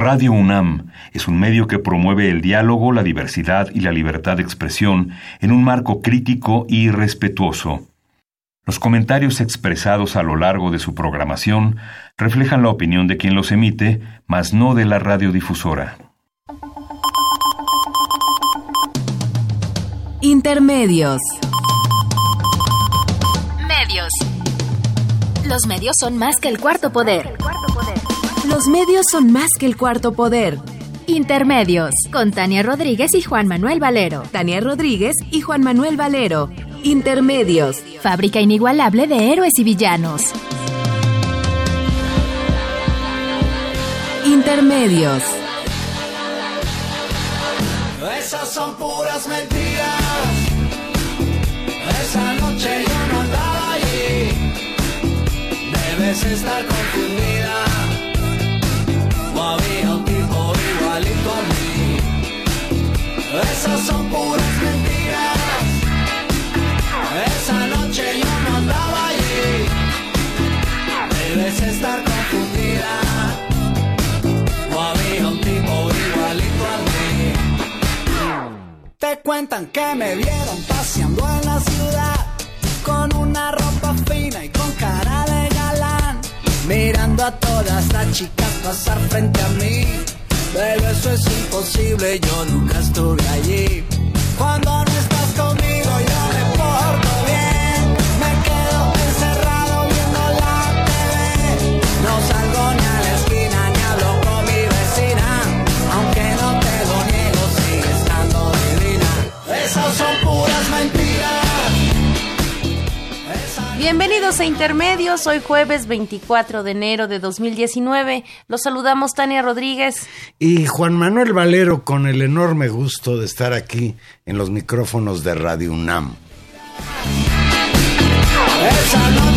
Radio UNAM es un medio que promueve el diálogo, la diversidad y la libertad de expresión en un marco crítico y respetuoso. Los comentarios expresados a lo largo de su programación reflejan la opinión de quien los emite, mas no de la radiodifusora. Intermedios. Medios. Los medios son más que el cuarto poder. Los medios son más que el cuarto poder. Intermedios, con Tania Rodríguez y Juan Manuel Valero. Tania Rodríguez y Juan Manuel Valero. Intermedios. Fábrica inigualable de héroes y villanos. Intermedios. Esas son puras mentiras. Esa noche yo no andaba allí. Debes estar confundida. Esas son puras mentiras. Esa noche yo no andaba allí. Debes estar confundida. O había un tipo igualito a mí. Te cuentan que me vieron paseando en la ciudad con una ropa fina y con cara de galán, mirando a todas las chicas pasar frente a mí. Pero eso es imposible, yo nunca estuve allí. Cuando Bienvenidos a Intermedios, hoy jueves 24 de enero de 2019. Los saludamos Tania Rodríguez. Y Juan Manuel Valero con el enorme gusto de estar aquí en los micrófonos de Radio UNAM. Esa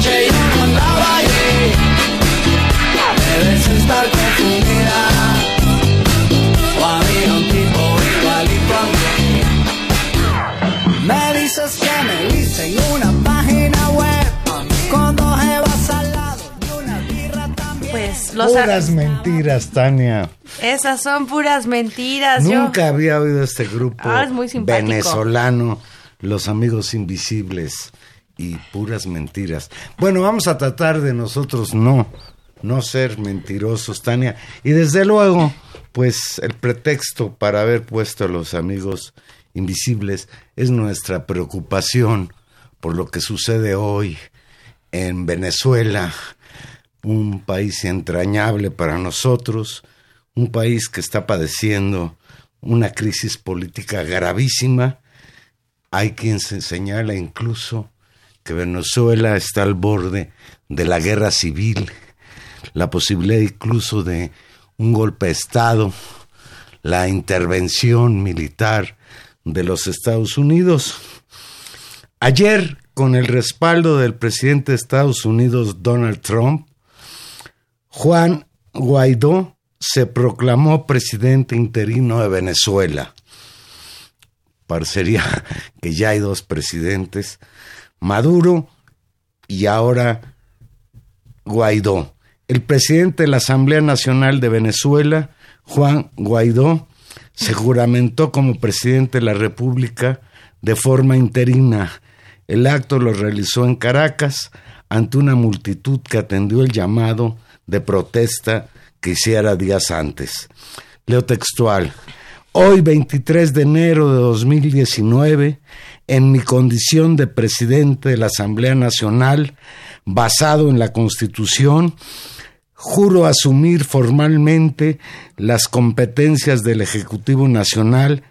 los Puras mentiras, Tania. Esas son puras mentiras. yo- Nunca había oído este grupo Ah, es muy simpático. venezolano, Los Amigos Invisibles y puras mentiras. Bueno, vamos a tratar de nosotros no, no ser mentirosos, Tania. Y desde luego, pues el pretexto para haber puesto a Los Amigos Invisibles es nuestra preocupación por lo que sucede hoy en Venezuela, un país entrañable para nosotros, un país que está padeciendo una crisis política gravísima. Hay quien se señala incluso que Venezuela está al borde de la guerra civil, la posibilidad incluso de un golpe de Estado, la intervención militar de los Estados Unidos. Ayer, con el respaldo del presidente de Estados Unidos, Donald Trump, Juan Guaidó se proclamó presidente interino de Venezuela. Parecería que ya hay dos presidentes, Maduro y ahora Guaidó. El presidente de la Asamblea Nacional de Venezuela, Juan Guaidó, se juramentó como presidente de la República de forma interina. El acto lo realizó en Caracas ante una multitud que atendió el llamado de protesta que hiciera días antes. Leo textual. Hoy, 23 de enero de 2019, en mi condición de presidente de la Asamblea Nacional, basado en la Constitución, juro asumir formalmente las competencias del Ejecutivo Nacional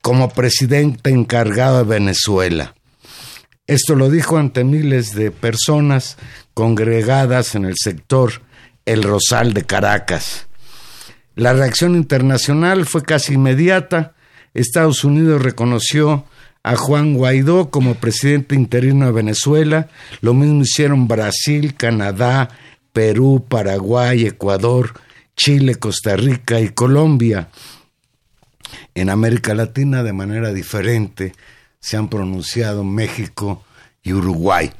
como presidente encargado de Venezuela. Esto lo dijo ante miles de personas congregadas en el sector El Rosal de Caracas. La reacción internacional fue casi inmediata. Estados Unidos reconoció a Juan Guaidó como presidente interino de Venezuela. Lo mismo hicieron Brasil, Canadá, Perú, Paraguay, Ecuador, Chile, Costa Rica y Colombia. En América Latina, de manera diferente, se han pronunciado México y Uruguay.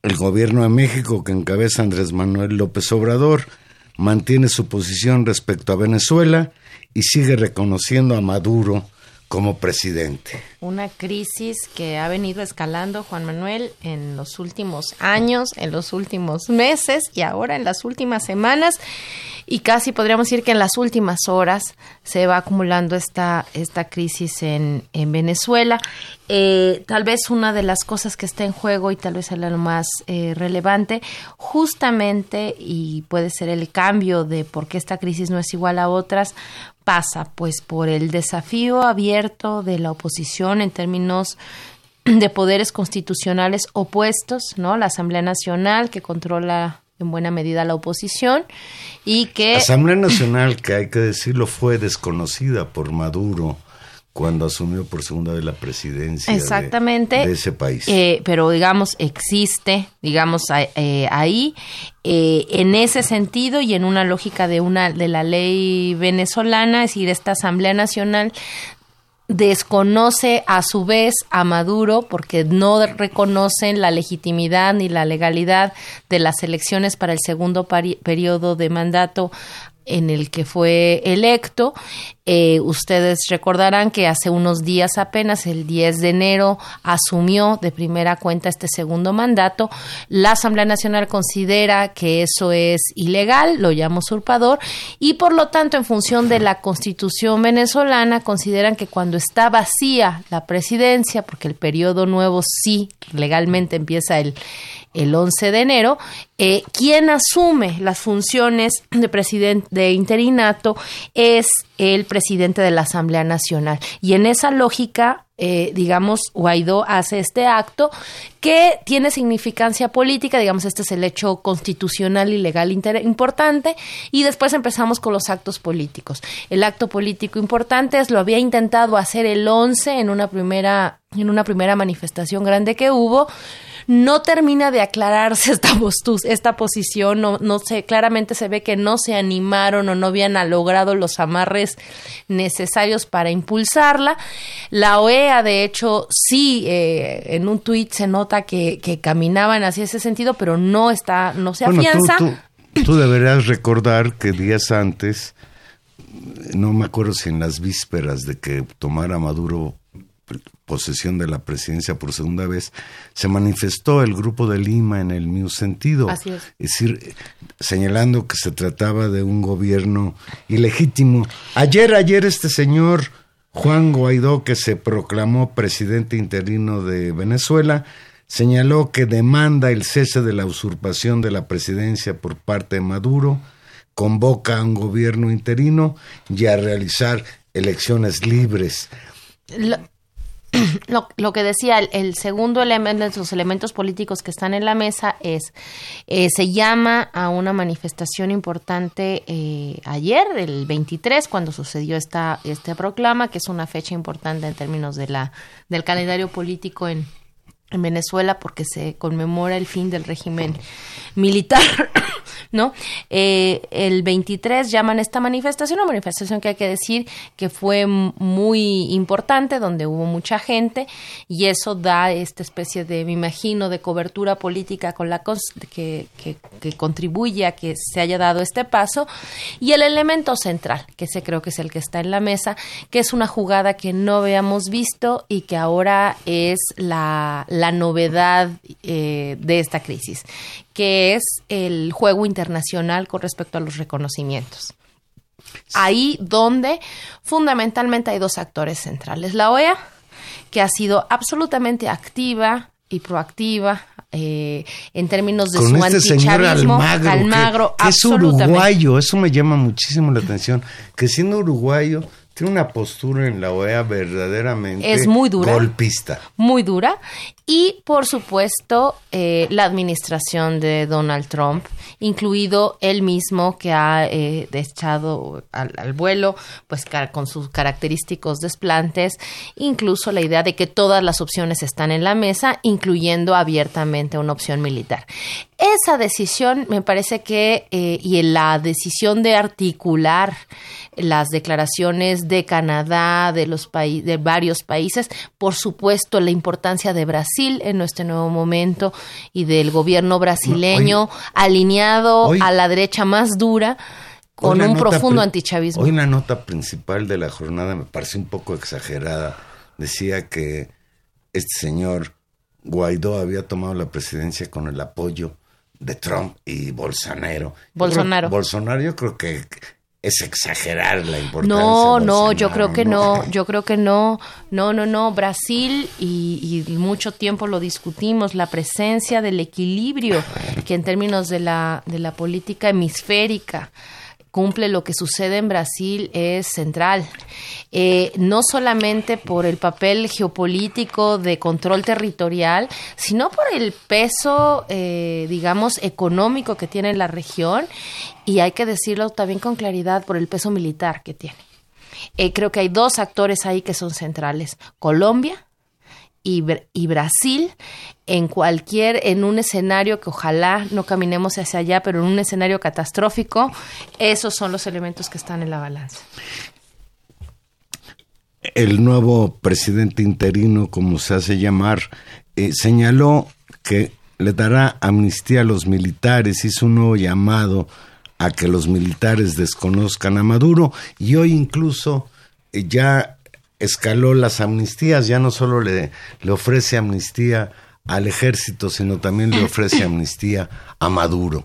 El gobierno de México, que encabeza Andrés Manuel López Obrador, mantiene su posición respecto a Venezuela y sigue reconociendo a Maduro como presidente. Una crisis que ha venido escalando Juan Manuel en los últimos años, en los últimos meses y ahora en las últimas semanas y casi podríamos decir que en las últimas horas se va acumulando esta, esta crisis en, en Venezuela. Eh, tal vez una de las cosas que está en juego y tal vez es lo más eh, relevante, justamente, y puede ser el cambio de por qué esta crisis no es igual a otras, pasa pues por el desafío abierto de la oposición en términos de poderes constitucionales opuestos, ¿no? La Asamblea Nacional que controla en buena medida la oposición y que... Asamblea Nacional, que hay que decirlo, fue desconocida por Maduro cuando asumió por segunda vez la presidencia Exactamente, de, ese país. Eh, pero digamos, existe, digamos, eh, ahí, eh, en ese sentido y en una lógica de, una, de la ley venezolana, es decir, esta Asamblea Nacional desconoce a su vez a Maduro porque no reconocen la legitimidad ni la legalidad de las elecciones para el segundo periodo de mandato en el que fue electo. Eh, ustedes recordarán que hace unos días apenas, el 10 de enero, asumió de primera cuenta este segundo mandato. La Asamblea Nacional considera que eso es ilegal, lo llama usurpador, y por lo tanto, en función de la constitución venezolana, consideran que cuando está vacía la presidencia, porque el periodo nuevo sí legalmente empieza el el 11 de enero, eh, quien asume las funciones de presidente de interinato es el presidente de la Asamblea Nacional. Y en esa lógica, eh, digamos, Guaidó hace este acto que tiene significancia política, digamos, este es el hecho constitucional y legal importante, y después empezamos con los actos políticos. El acto político importante es, lo había intentado hacer el 11 en una primera, en una primera manifestación grande que hubo, no termina de aclararse esta, esta posición, no, no sé, claramente se ve que no se animaron o no habían logrado los amarres necesarios para impulsarla. La OEA, de hecho, sí, eh, en un tuit se nota que, caminaban hacia ese sentido, pero no está, no se afianza. tú, tú deberías recordar que días antes, no me acuerdo si en las vísperas de que tomara Maduro posesión de la presidencia por segunda vez, se manifestó el grupo de Lima en el mismo sentido. Así es. Es decir, señalando que se trataba de un gobierno ilegítimo. Ayer, ayer este señor Juan Guaidó, que se proclamó presidente interino de Venezuela, señaló que demanda el cese de la usurpación de la presidencia por parte de Maduro, convoca a un gobierno interino y a realizar elecciones libres. lo, lo, que decía, el, segundo elemento de los elementos políticos que están en la mesa es, eh, se llama a una manifestación importante eh, ayer, el 23, cuando sucedió esta, esta proclama, que es una fecha importante en términos de la, del calendario político en, en Venezuela porque se conmemora el fin del régimen militar, ¿no? Eh, el 23 llaman esta manifestación, una manifestación que hay que decir que fue muy importante, donde hubo mucha gente y eso da esta especie de, me imagino, de cobertura política con la que, que, que contribuye a que se haya dado este paso y el elemento central, que ese creo que es el que está en la mesa, que es una jugada que no habíamos visto y que ahora es la la novedad eh, de esta crisis, que es el juego internacional con respecto a los reconocimientos. Ahí donde fundamentalmente hay dos actores centrales. La OEA, que ha sido absolutamente activa y proactiva eh, en términos de su este antichavismo, Almagro, es uruguayo, eso me llama muchísimo la atención, que siendo uruguayo tiene una postura en la OEA verdaderamente es muy dura, golpista. Muy dura. Y, por supuesto, eh, la administración de Donald Trump, incluido él mismo que ha eh, echado al, vuelo, pues con sus característicos desplantes, incluso la idea de que todas las opciones están en la mesa, incluyendo abiertamente una opción militar. Esa decisión me parece que, eh, y la decisión de articular las declaraciones de Canadá, de los de varios países, por supuesto la importancia de Brasil, Brasil en este nuevo momento y del gobierno brasileño Hoy- alineado hoy- a la derecha más dura con un profundo antichavismo. Hoy la nota principal de la jornada me pareció un poco exagerada. Decía que este señor Guaidó había tomado la presidencia con el apoyo de Trump y Bolsonaro. Bolsonaro. Bolsonaro, yo creo que es exagerar la importancia. No, no, yo creo que no, yo creo que no, no, no, no. Brasil y, y mucho tiempo lo discutimos, la presencia del equilibrio que en términos de la de la política hemisférica cumple lo que sucede en Brasil es central. Eh, no solamente por el papel geopolítico de control territorial, sino por el peso, eh, digamos, económico que tiene la región y hay que decirlo también con claridad por el peso militar que tiene. Eh, creo que hay dos actores ahí que son centrales, Colombia y, Br- y Brasil en cualquier, en un escenario que ojalá no caminemos hacia allá, pero en un escenario catastrófico, esos son los elementos que están en la balanza. el nuevo presidente interino, como se hace llamar, eh, señaló que le dará amnistía a los militares, hizo un nuevo llamado a que los militares desconozcan a Maduro y hoy incluso eh, ya escaló las amnistías, ya no solo le, le ofrece amnistía al ejército, sino también le ofrece amnistía a Maduro.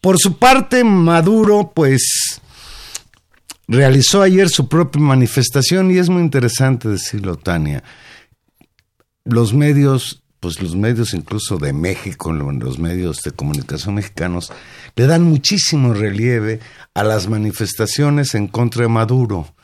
Por su parte, Maduro, pues, realizó ayer su propia manifestación y es muy interesante decirlo, Tania. Los medios, pues los medios incluso de México, lo- los medios de comunicación mexicanos, le dan muchísimo relieve a las manifestaciones en contra de Maduro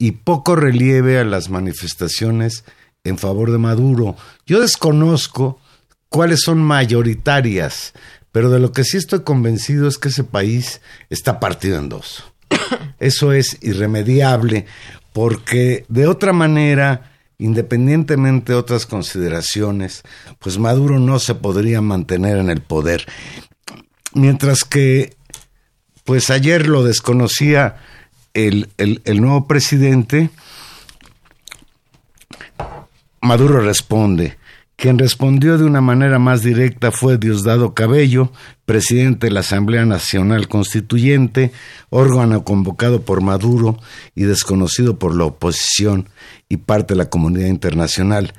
y poco relieve a las manifestaciones en favor de Maduro. Yo desconozco cuáles son mayoritarias, pero de lo que sí estoy convencido es que ese país está partido en dos. Eso es irremediable porque de otra manera, independientemente de otras consideraciones, pues Maduro no se podría mantener en el poder. Mientras que, pues ayer lo desconocía el, el- nuevo presidente, Maduro responde. Quien respondió de una manera más directa fue Diosdado Cabello, presidente de la Asamblea Nacional Constituyente, órgano convocado por Maduro y desconocido por la oposición y parte de la comunidad internacional.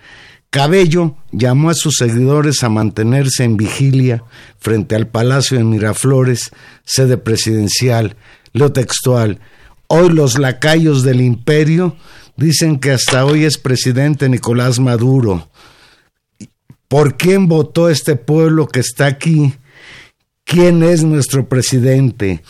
Cabello llamó a sus seguidores a mantenerse en vigilia frente al Palacio de Miraflores, sede presidencial. Leo textual. Hoy los lacayos del imperio dicen que hasta hoy es presidente Nicolás Maduro. ¿Por quién votó este pueblo que está aquí? ¿Quién es nuestro presidente?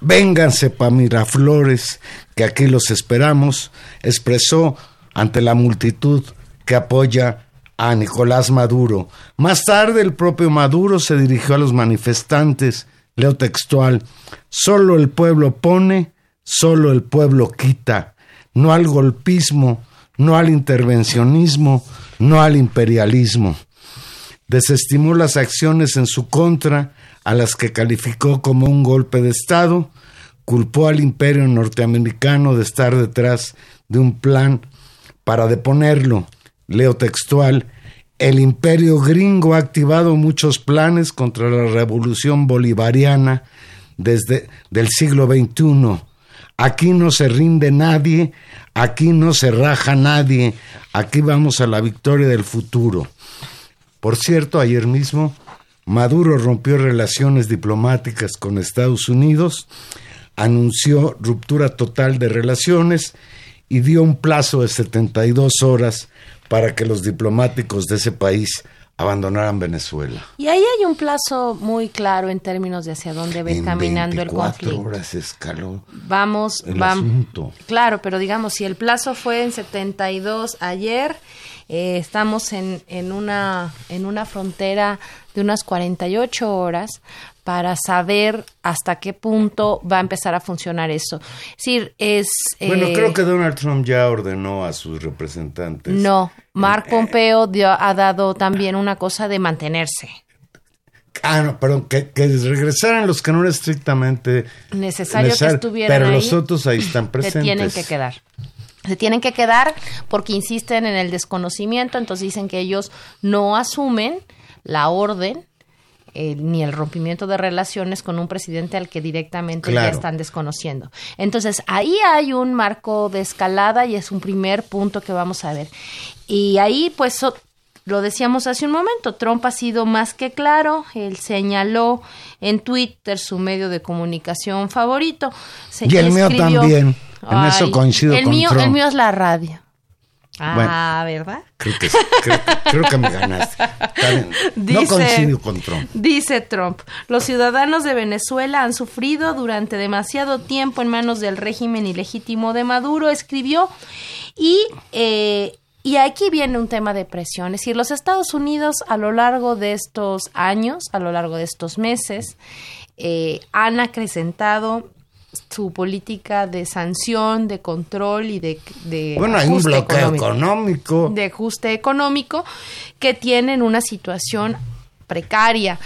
Vénganse pa' Miraflores, que aquí los esperamos, expresó ante la multitud que apoya a Nicolás Maduro. Más tarde el propio Maduro se dirigió a los manifestantes, leo textual, solo el pueblo pone, solo el pueblo quita, no al golpismo, no al intervencionismo, no al imperialismo desestimó las acciones en su contra, a las que calificó como un golpe de Estado, culpó al imperio norteamericano de estar detrás de un plan para deponerlo. Leo textual, el imperio gringo ha activado muchos planes contra la revolución bolivariana desde del siglo XXI. Aquí no se rinde nadie, aquí no se raja nadie, aquí vamos a la victoria del futuro. Por cierto, ayer mismo Maduro rompió relaciones diplomáticas con Estados Unidos, anunció ruptura total de relaciones y dio un plazo de 72 horas para que los diplomáticos de ese país abandonaran Venezuela. Y ahí hay un plazo muy claro en términos de hacia dónde va En caminando el 24 conflicto. horas escaló Vamos, el vamos. Claro, pero digamos, si el plazo fue en 72 ayer, eh, estamos en, en, una, en una frontera de unas 48 horas para saber hasta qué punto va a empezar a funcionar eso. Es decir, es... Bueno, eh, creo que Donald Trump ya ordenó a sus representantes. No, Mark Eh, Pompeo dio- ha dado también una cosa de mantenerse. Ah, no, perdón, que, que regresaran los que no era estrictamente Necesario que estuvieran Pero ahí, los otros ahí están Se presentes. tienen que quedar. se tienen que quedar porque insisten en el desconocimiento, entonces dicen que ellos no asumen la orden eh, ni el rompimiento de relaciones con un presidente al que directamente ya están desconociendo. Entonces, ahí hay un marco de escalada y es un primer punto que vamos a ver. Y ahí, pues, so- lo decíamos hace un momento, Trump ha sido más que claro, él señaló en Twitter su medio de comunicación favorito. Se- Y el mío también. En eso coincido el con mío, Trump. El mío es la radio. Ah, ¿verdad? Creo que, creo, creo que me ganaste. No coincido con Trump. Dice Trump, los ciudadanos de Venezuela han sufrido durante demasiado tiempo en manos del régimen ilegítimo de Maduro, escribió, y, eh, y aquí viene un tema de presión. Es decir, los Estados Unidos a lo largo de estos años, a lo largo de estos meses, eh, han acrecentado su política de sanción, de control y de, de Bueno, hay un bloqueo económico económico. de ajuste económico que tienen una situación precaria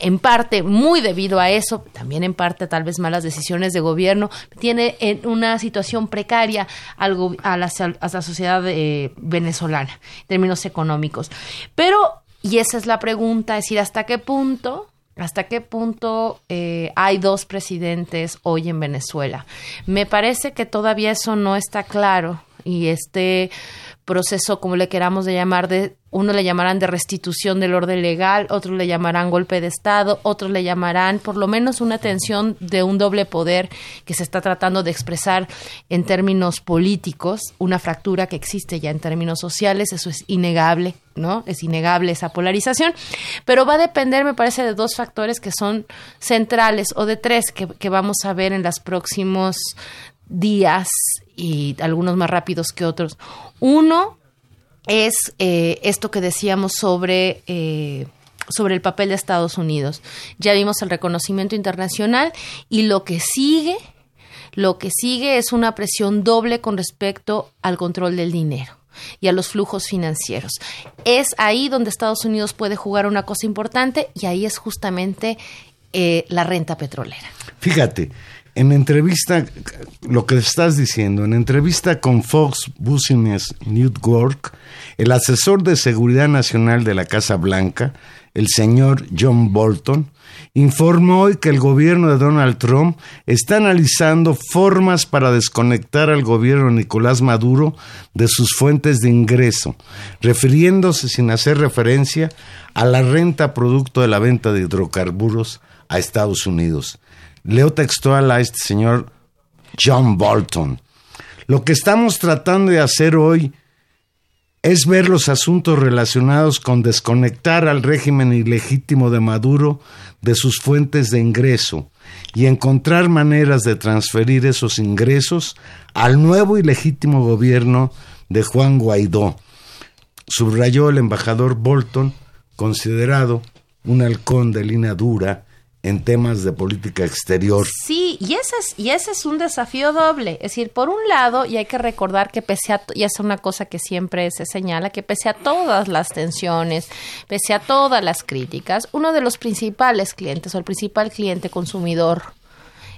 en parte muy debido a eso, también en parte tal vez malas decisiones de gobierno, tiene en una situación precaria al go- a, la, a la sociedad eh, venezolana en términos económicos. Pero, y esa es la pregunta, es decir, ¿hasta qué punto ¿Hasta qué punto eh, hay dos presidentes hoy en Venezuela? Me parece que todavía eso no está claro y este proceso, como le queramos llamar, de uno le llamarán de restitución del orden legal, otros le llamarán golpe de Estado, otros le llamarán por lo menos una tensión de un doble poder que se está tratando de expresar en términos políticos, una fractura que existe ya en términos sociales, eso es innegable, ¿no? Es innegable esa polarización, pero va a depender, me parece, de dos factores que son centrales o de tres que, que vamos a ver en los próximos días y algunos más rápidos que otros. Uno es eh, esto que decíamos sobre, eh, sobre el papel de Estados Unidos. Ya vimos el reconocimiento internacional y lo que sigue, lo que sigue es una presión doble con respecto al control del dinero y a los flujos financieros. Es ahí donde Estados Unidos puede jugar una cosa importante y ahí es justamente eh, la renta petrolera. Fíjate, en entrevista, lo que estás diciendo, en entrevista con Fox Business Network, el asesor de seguridad nacional de la Casa Blanca, el señor John Bolton, informó hoy que el gobierno de Donald Trump está analizando formas para desconectar al gobierno de Nicolás Maduro de sus fuentes de ingreso, refiriéndose sin hacer referencia a la renta producto de la venta de hidrocarburos a Estados Unidos. Leo textual a este señor John Bolton. Lo que estamos tratando de hacer hoy es ver los asuntos relacionados con desconectar al régimen ilegítimo de Maduro de sus fuentes de ingreso y encontrar maneras de transferir esos ingresos al nuevo y legítimo gobierno de Juan Guaidó, subrayó el embajador Bolton, considerado un halcón de línea dura en temas de política exterior. Sí, y ese es, y ese es un desafío doble. Es decir, por un lado, y hay que recordar que pese a, y es una cosa que siempre se señala, que pese a todas las tensiones, pese a todas las críticas, uno de los principales clientes o el principal cliente consumidor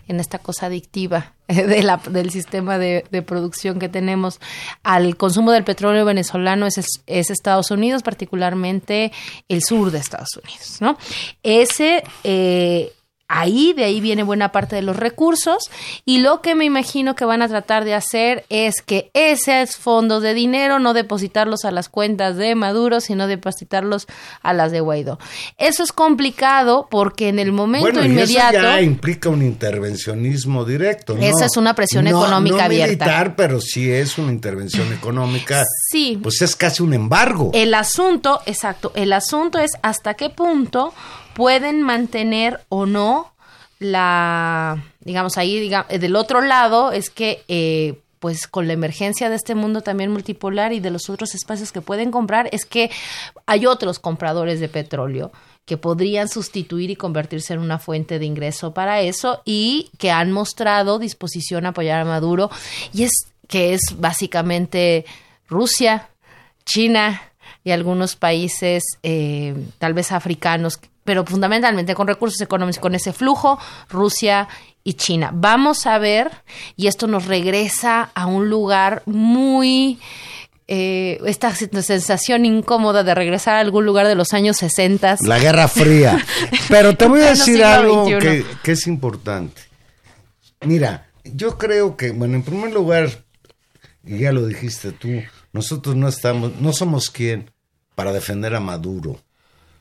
en esta cosa adictiva del sistema de, producción que tenemos al consumo del petróleo venezolano es, es, Estados Unidos, particularmente el sur de Estados Unidos, ¿no? Ese eh, ahí, de ahí viene buena parte de los recursos y lo que me imagino que van a tratar de hacer es que esos fondos de dinero no depositarlos a las cuentas de Maduro, sino depositarlos a las de Guaidó. Eso es complicado porque en el momento bueno, inmediato... Y eso ya implica un intervencionismo directo. ¿no? Esa es una presión no, económica no abierta. militar, pero sí es una intervención económica. Sí. Pues es casi un embargo. El asunto, exacto, el asunto es hasta qué punto pueden mantener o no la, digamos, ahí, digamos, del otro lado es que, eh, pues con la emergencia de este mundo también multipolar y de los otros espacios que pueden comprar, es que hay otros compradores de petróleo que podrían sustituir y convertirse en una fuente de ingreso para eso y que han mostrado disposición a apoyar a Maduro. Y es que es básicamente Rusia, China y algunos países eh, tal vez africanos pero fundamentalmente con recursos económicos, con ese flujo, Rusia y China. Vamos a ver, y esto nos regresa a un lugar muy... Eh, esta sensación incómoda de regresar a algún lugar de los años 60. La Guerra Fría. Pero te voy a decir algo que, que es importante. Mira, yo creo que, bueno, en primer lugar, y ya lo dijiste tú, nosotros no estamos, no somos quien para defender a Maduro,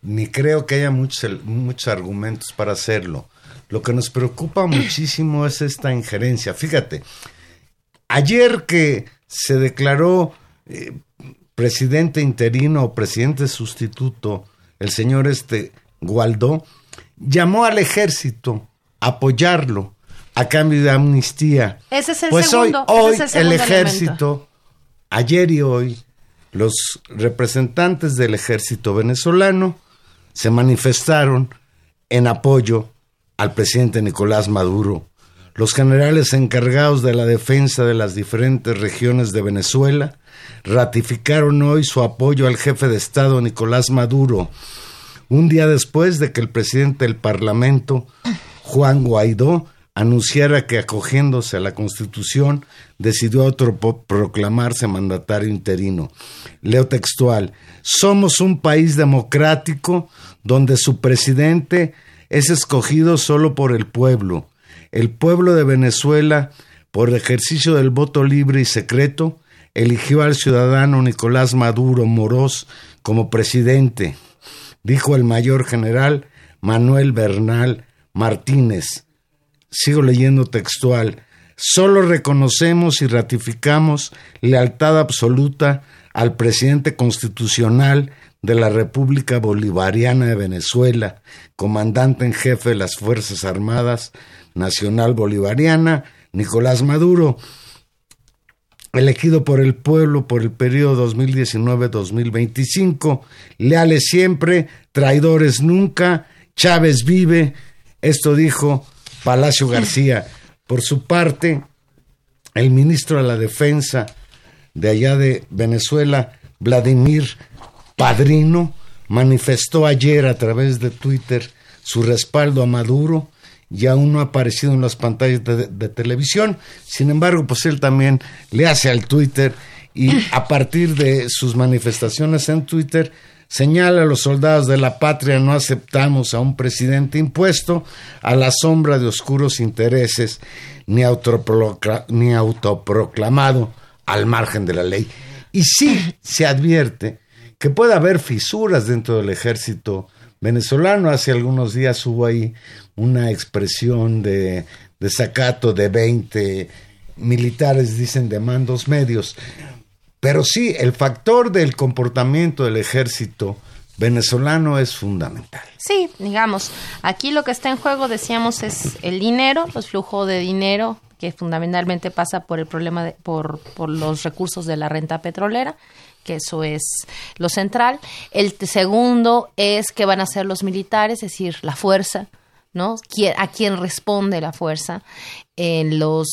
ni creo que haya muchos, muchos argumentos para hacerlo. Lo que nos preocupa muchísimo es esta injerencia. Fíjate, ayer que se declaró eh, presidente interino o presidente sustituto, el señor este Gualdó, llamó al ejército a apoyarlo a cambio de amnistía. Ese es el pues segundo, hoy, hoy es el el ejército, ayer y hoy, los representantes del ejército venezolano se manifestaron en apoyo al presidente Nicolás Maduro. Los generales encargados de la defensa de las diferentes regiones de Venezuela ratificaron hoy su apoyo al jefe de Estado Nicolás Maduro, un día después de que el presidente del Parlamento, Juan Guaidó, anunciara que acogiéndose a la Constitución decidió autoproclamarse mandatario interino. Leo textual, somos un país democrático donde su presidente es escogido solo por el pueblo. El pueblo de Venezuela, por ejercicio del voto libre y secreto, eligió al ciudadano Nicolás Maduro Morós como presidente, dijo el mayor general Manuel Bernal Martínez. Sigo leyendo textual. Solo reconocemos y ratificamos lealtad absoluta al presidente constitucional de la República Bolivariana de Venezuela, comandante en jefe de las Fuerzas Armadas Nacional Bolivariana, Nicolás Maduro, elegido por el pueblo por el periodo 2019-2025, leales siempre, traidores nunca, Chávez vive, esto dijo Palacio García. Por su parte, el ministro de la Defensa de allá de Venezuela, Vladimir Padrino, manifestó ayer a través de Twitter su respaldo a Maduro y aún no ha aparecido en las pantallas de, televisión. Sin embargo, pues él también le hace al Twitter y a partir de sus manifestaciones en Twitter señala a los soldados de la patria no aceptamos a un presidente impuesto a la sombra de oscuros intereses ni, ni autoproclamado al margen de la ley. Y sí se advierte que puede haber fisuras dentro del ejército venezolano. Hace algunos días hubo ahí una expresión de desacato de 20 militares, dicen, de mandos medios. Pero sí, el factor del comportamiento del ejército venezolano es fundamental. Sí, digamos, aquí lo que está en juego, decíamos, es el dinero, los flujos de dinero, que fundamentalmente pasa por el problema de, por, por los recursos de la renta petrolera, que eso es lo central. El segundo es qué van a hacer los militares, es decir, la fuerza, ¿no? ¿Quién- ¿A quién responde la fuerza? En los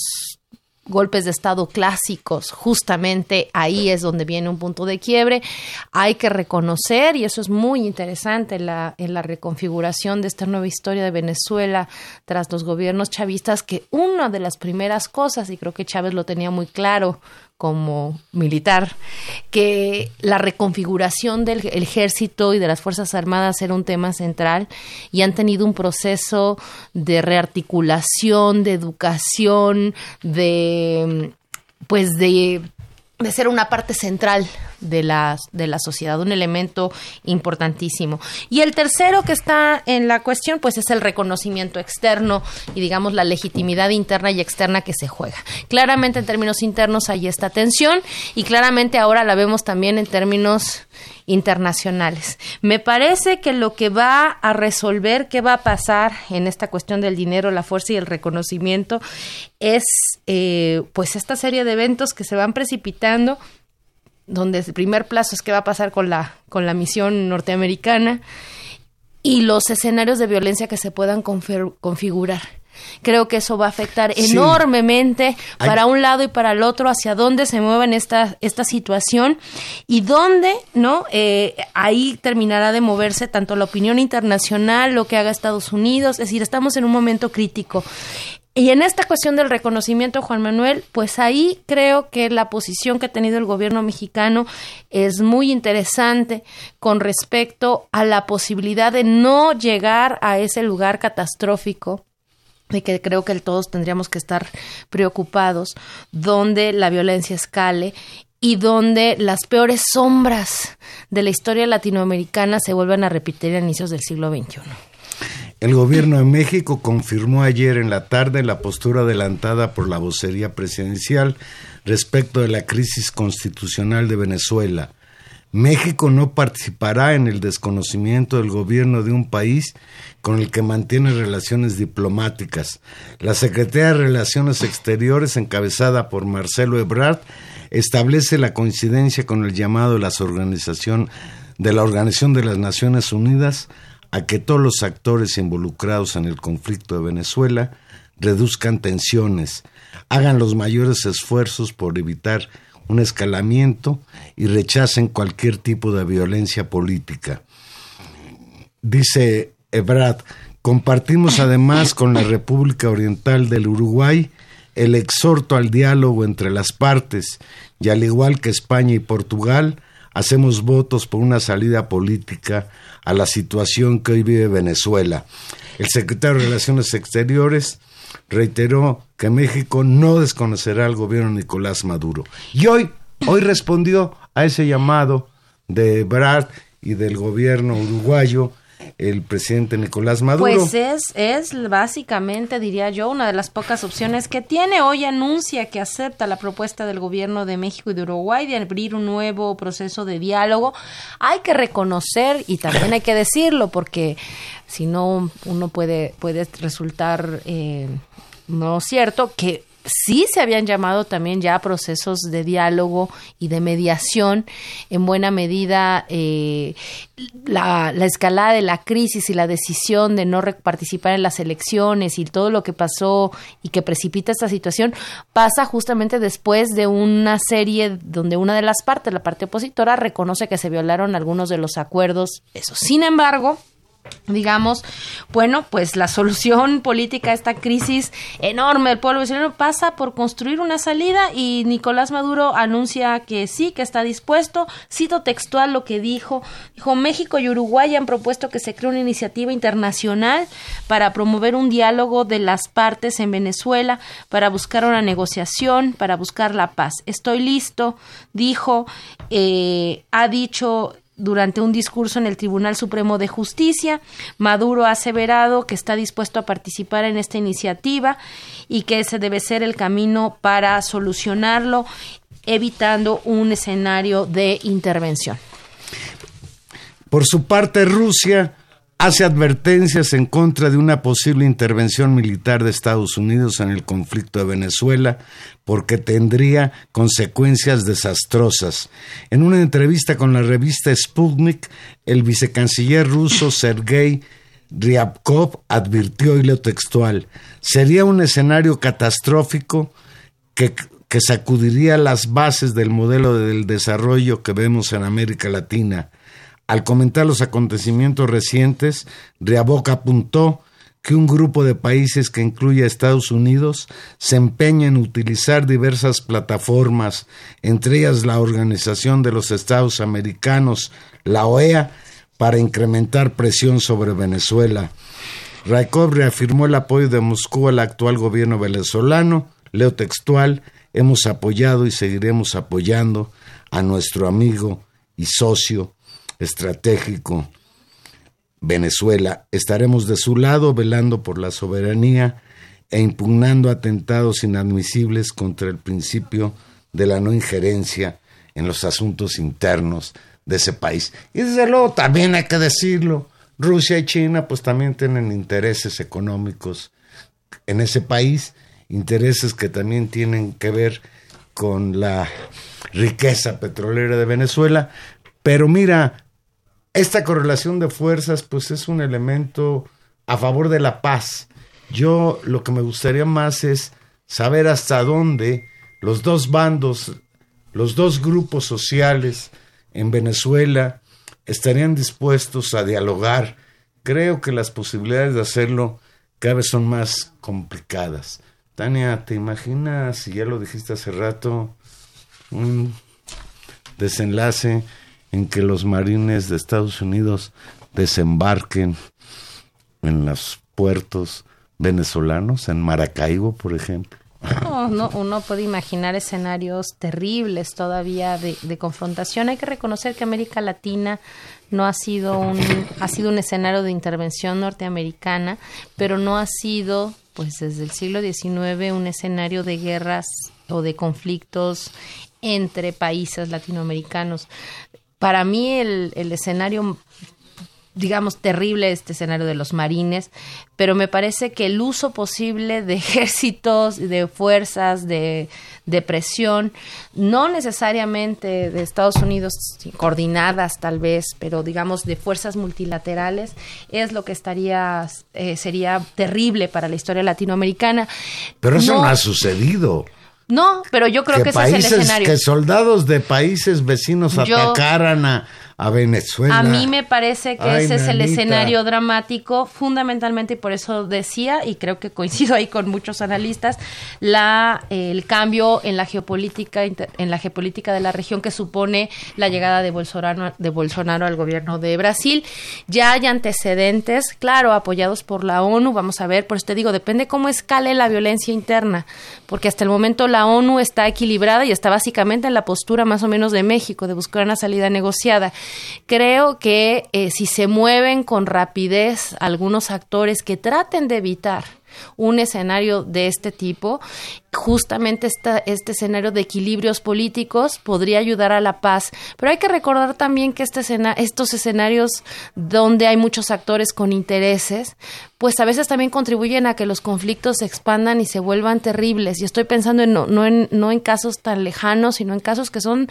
golpes de Estado clásicos, justamente ahí es donde viene un punto de quiebre. Hay que reconocer, y eso es muy interesante en la, en la reconfiguración de esta nueva historia de Venezuela tras los gobiernos chavistas, que una de las primeras cosas, y creo que Chávez lo tenía muy claro como militar, que la reconfiguración del ejército y de las Fuerzas Armadas era un tema central y han tenido un proceso de rearticulación, de educación, de pues de, de ser una parte central de la, de la sociedad, un elemento importantísimo. Y el tercero que está en la cuestión, pues es el reconocimiento externo y digamos la legitimidad interna y externa que se juega. Claramente en términos internos hay esta tensión y claramente ahora la vemos también en términos internacionales. Me parece que lo que va a resolver qué va a pasar en esta cuestión del dinero, la fuerza y el reconocimiento es eh, pues esta serie de eventos que se van precipitando donde el primer plazo es qué va a pasar con la, con la misión norteamericana y los escenarios de violencia que se puedan configurar. Creo que eso va a afectar enormemente para un lado y para el otro hacia dónde se mueve esta, esta situación y dónde, ¿no? Eh, ahí terminará de moverse tanto la opinión internacional, lo que haga Estados Unidos, es decir, estamos en un momento crítico. Y en esta cuestión del reconocimiento, Juan Manuel, pues ahí creo que la posición que ha tenido el gobierno mexicano es muy interesante con respecto a la posibilidad de no llegar a ese lugar catastrófico de que creo que todos tendríamos que estar preocupados, donde la violencia escale y donde las peores sombras de la historia latinoamericana se vuelvan a repetir a inicios del siglo XXI. El gobierno de México confirmó ayer en la tarde la postura adelantada por la vocería presidencial respecto de la crisis constitucional de Venezuela. México no participará en el desconocimiento del gobierno de un país con el que mantiene relaciones diplomáticas. La Secretaría de Relaciones Exteriores, encabezada por Marcelo Ebrard, establece la coincidencia con el llamado de, organización, de la Organización de las Naciones Unidas a que todos los actores involucrados en el conflicto de Venezuela reduzcan tensiones, hagan los mayores esfuerzos por evitar un escalamiento y rechacen cualquier tipo de violencia política. Dice Ebrard, compartimos además con la República Oriental del Uruguay el exhorto al diálogo entre las partes y al igual que España y Portugal, hacemos votos por una salida política a la situación que hoy vive Venezuela. El secretario de Relaciones Exteriores reiteró que México no desconocerá al gobierno de Nicolás Maduro. Y hoy, hoy respondió a ese llamado de Brad y del gobierno uruguayo el presidente Nicolás Maduro. Pues es, es básicamente, diría yo, una de las pocas opciones que tiene. Hoy anuncia que acepta la propuesta del gobierno de México y de Uruguay de abrir un nuevo proceso de diálogo. Hay que reconocer, y también hay que decirlo, porque si no, uno puede, puede resultar eh, no cierto, que sí se habían llamado también ya procesos de diálogo y de mediación, en buena medida eh, la, escalada de la crisis y la decisión de no participar en las elecciones y todo lo que pasó y que precipita esta situación pasa justamente después de una serie donde una de las partes, la parte opositora, reconoce que se violaron algunos de los acuerdos. Eso, sin embargo, digamos, bueno, pues la solución política a esta crisis enorme del pueblo venezolano pasa por construir una salida y Nicolás Maduro anuncia que sí, que está dispuesto. Cito textual lo que dijo. Dijo, México y Uruguay han propuesto que se cree una iniciativa internacional para promover un diálogo de las partes en Venezuela, para buscar una negociación, para buscar la paz. Estoy listo, dijo, eh, ha dicho durante un discurso en el Tribunal Supremo de Justicia. Maduro ha aseverado que está dispuesto a participar en esta iniciativa y que ese debe ser el camino para solucionarlo, evitando un escenario de intervención. Por su parte, Rusia hace advertencias en contra de una posible intervención militar de Estados Unidos en el conflicto de Venezuela porque tendría consecuencias desastrosas. En una entrevista con la revista Sputnik, el vicecanciller ruso Sergei Ryabkov advirtió, y lo textual, sería un escenario catastrófico que, que sacudiría las bases del modelo del desarrollo que vemos en América Latina al comentar los acontecimientos recientes, Riaboca apuntó que un grupo de países que incluye a Estados Unidos se empeña en utilizar diversas plataformas, entre ellas la Organización de los Estados Americanos, la OEA, para incrementar presión sobre Venezuela. Raikov reafirmó el apoyo de Moscú al actual gobierno venezolano. Leo textual, hemos apoyado y seguiremos apoyando a nuestro amigo y socio estratégico Venezuela. Estaremos de su lado velando por la soberanía e impugnando atentados inadmisibles contra el principio de la no injerencia en los asuntos internos de ese país. Y desde luego también hay que decirlo, Rusia y China pues también tienen intereses económicos en ese país, intereses que también tienen que ver con la riqueza petrolera de Venezuela. Pero mira, esta correlación de fuerzas pues es un elemento a favor de la paz Yo lo que me gustaría más es saber hasta dónde los dos bandos, los dos grupos sociales en Venezuela estarían dispuestos a dialogar. Creo que las posibilidades de hacerlo cada vez son más complicadas. Tania, ¿te imaginas, si ya lo dijiste hace rato, un desenlace en que los marines de Estados Unidos desembarquen en los puertos venezolanos, en Maracaibo, por ejemplo? No, no, uno puede imaginar escenarios terribles todavía de, de, confrontación. Hay que reconocer que América Latina no ha sido un ha sido un escenario de intervención norteamericana, pero no ha sido, pues desde el siglo XIX, un escenario de guerras o de conflictos entre países latinoamericanos. Para mí el, el escenario digamos, terrible este escenario de los marines, pero me parece que el uso posible de ejércitos, de fuerzas, de, de presión, no necesariamente de Estados Unidos coordinadas tal vez, pero digamos de fuerzas multilaterales, es lo que estaría, eh, sería terrible para la historia latinoamericana. Pero eso no, no ha sucedido. No, pero yo creo que, que países, ese es el escenario. Que soldados de países vecinos yo, atacaran a, a Venezuela. A mí me parece que Ay, ese es el escenario dramático, fundamentalmente, y por eso decía, y creo que coincido ahí con muchos analistas, la, eh, el cambio en la geopolítica, en la geopolítica de la región que supone la llegada de Bolsonaro, de Bolsonaro al gobierno de Brasil. Ya hay antecedentes, claro, apoyados por la ONU, vamos a ver, por eso te digo, depende cómo escale la violencia interna, porque hasta el momento la ONU está equilibrada y está básicamente en la postura más o menos de México, de buscar una salida negociada. Creo que eh, si se mueven con rapidez algunos actores que traten de evitar un escenario de este tipo, justamente esta, este escenario de equilibrios políticos podría ayudar a la paz. Pero hay que recordar también que este escena, estos escenarios donde hay muchos actores con intereses, pues a veces también contribuyen a que los conflictos se expandan y se vuelvan terribles. Y estoy pensando en no, no, en, no en casos tan lejanos, sino en casos que son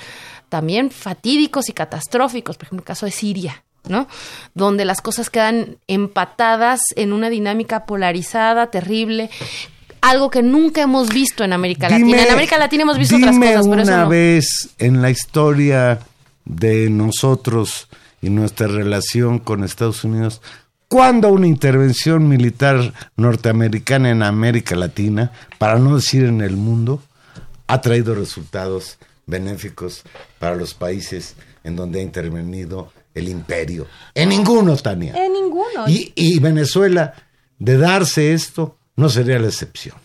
también fatídicos y catastróficos, por ejemplo, el caso de Siria. ¿No? Donde las cosas quedan empatadas en una dinámica polarizada, terrible, algo que nunca hemos visto en América dime, Latina. En América Latina hemos visto dime otras cosas, pero una eso no. vez en la historia de nosotros y nuestra relación con Estados Unidos, ¿cuándo una intervención militar norteamericana en América Latina, para no decir en el mundo, ha traído resultados benéficos para los países en donde ha intervenido el imperio. En ninguno, Tania. En ninguno. Y, y, Venezuela, de darse esto, no sería la excepción.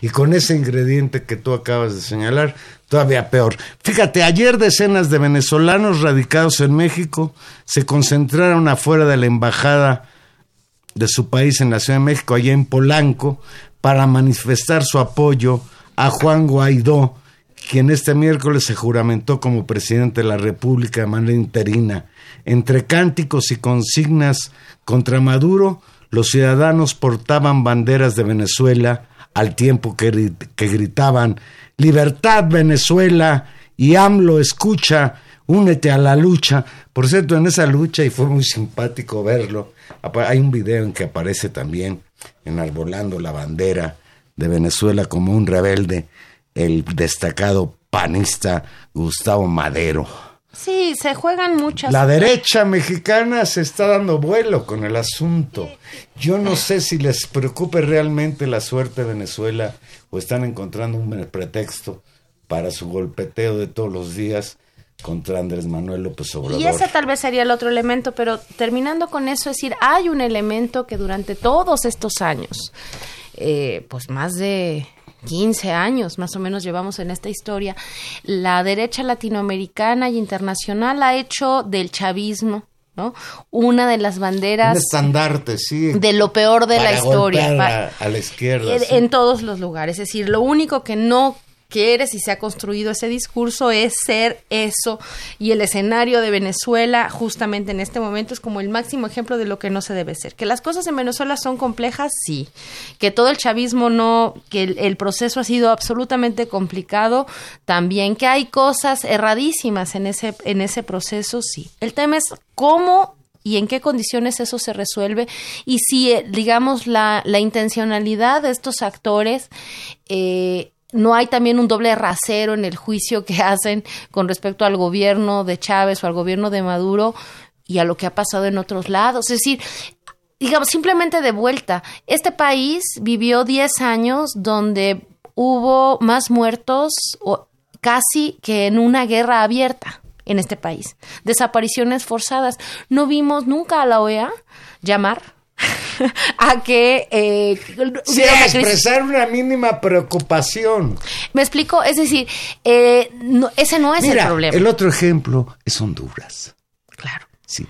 Y con ese ingrediente que tú acabas de señalar, todavía peor. Fíjate, ayer decenas de venezolanos radicados en México se concentraron afuera de la embajada de su país en la Ciudad de México, allá en Polanco, para manifestar su apoyo a Juan Guaidó, quien este miércoles se juramentó como presidente de la República de manera interina. Entre cánticos y consignas contra Maduro, los ciudadanos portaban banderas de Venezuela al tiempo que, gritaban Libertad Venezuela y AMLO escucha, únete a la lucha. Por cierto, en esa lucha, y fue muy simpático verlo, hay un video en que aparece también enarbolando la bandera de Venezuela como un rebelde el destacado panista Gustavo Madero. Sí, se juegan muchas. La derecha mexicana se está dando vuelo con el asunto. Yo no sé si les preocupe realmente la suerte de Venezuela o están encontrando un pretexto para su golpeteo de todos los días contra Andrés Manuel López Obrador. Y ese tal vez sería el otro elemento, pero terminando con eso, es decir, hay un elemento que durante todos estos años, eh, pues más de 15 años más o menos llevamos en esta historia, la derecha latinoamericana y internacional ha hecho del chavismo ¿no? Una de las banderas. Un estandarte, sí. De lo peor de para la historia. A, a, la izquierda. En, sí. en, todos los lugares. Es decir, lo único que no quiere, si se ha construido ese discurso, es ser eso. Y el escenario de Venezuela, justamente en este momento, es como el máximo ejemplo de lo que no se debe ser. Que las cosas en Venezuela son complejas, sí. Que todo el chavismo no, que el, el proceso ha sido absolutamente complicado, también. Que hay cosas erradísimas en ese, en ese proceso, sí. El tema es cómo y en qué condiciones eso se resuelve y si, eh, digamos, la, la intencionalidad de estos actores eh, no hay también un doble rasero en el juicio que hacen con respecto al gobierno de Chávez o al gobierno de Maduro y a lo que ha pasado en otros lados. Es decir, digamos, simplemente de vuelta, este país vivió 10 años donde hubo más muertos o casi que en una guerra abierta en este país. Desapariciones forzadas. No vimos nunca a la OEA llamar a que eh, sí, expresar una mínima preocupación. Me explico, es decir, eh, ese no es el problema. El otro ejemplo es Honduras. Claro. Sí.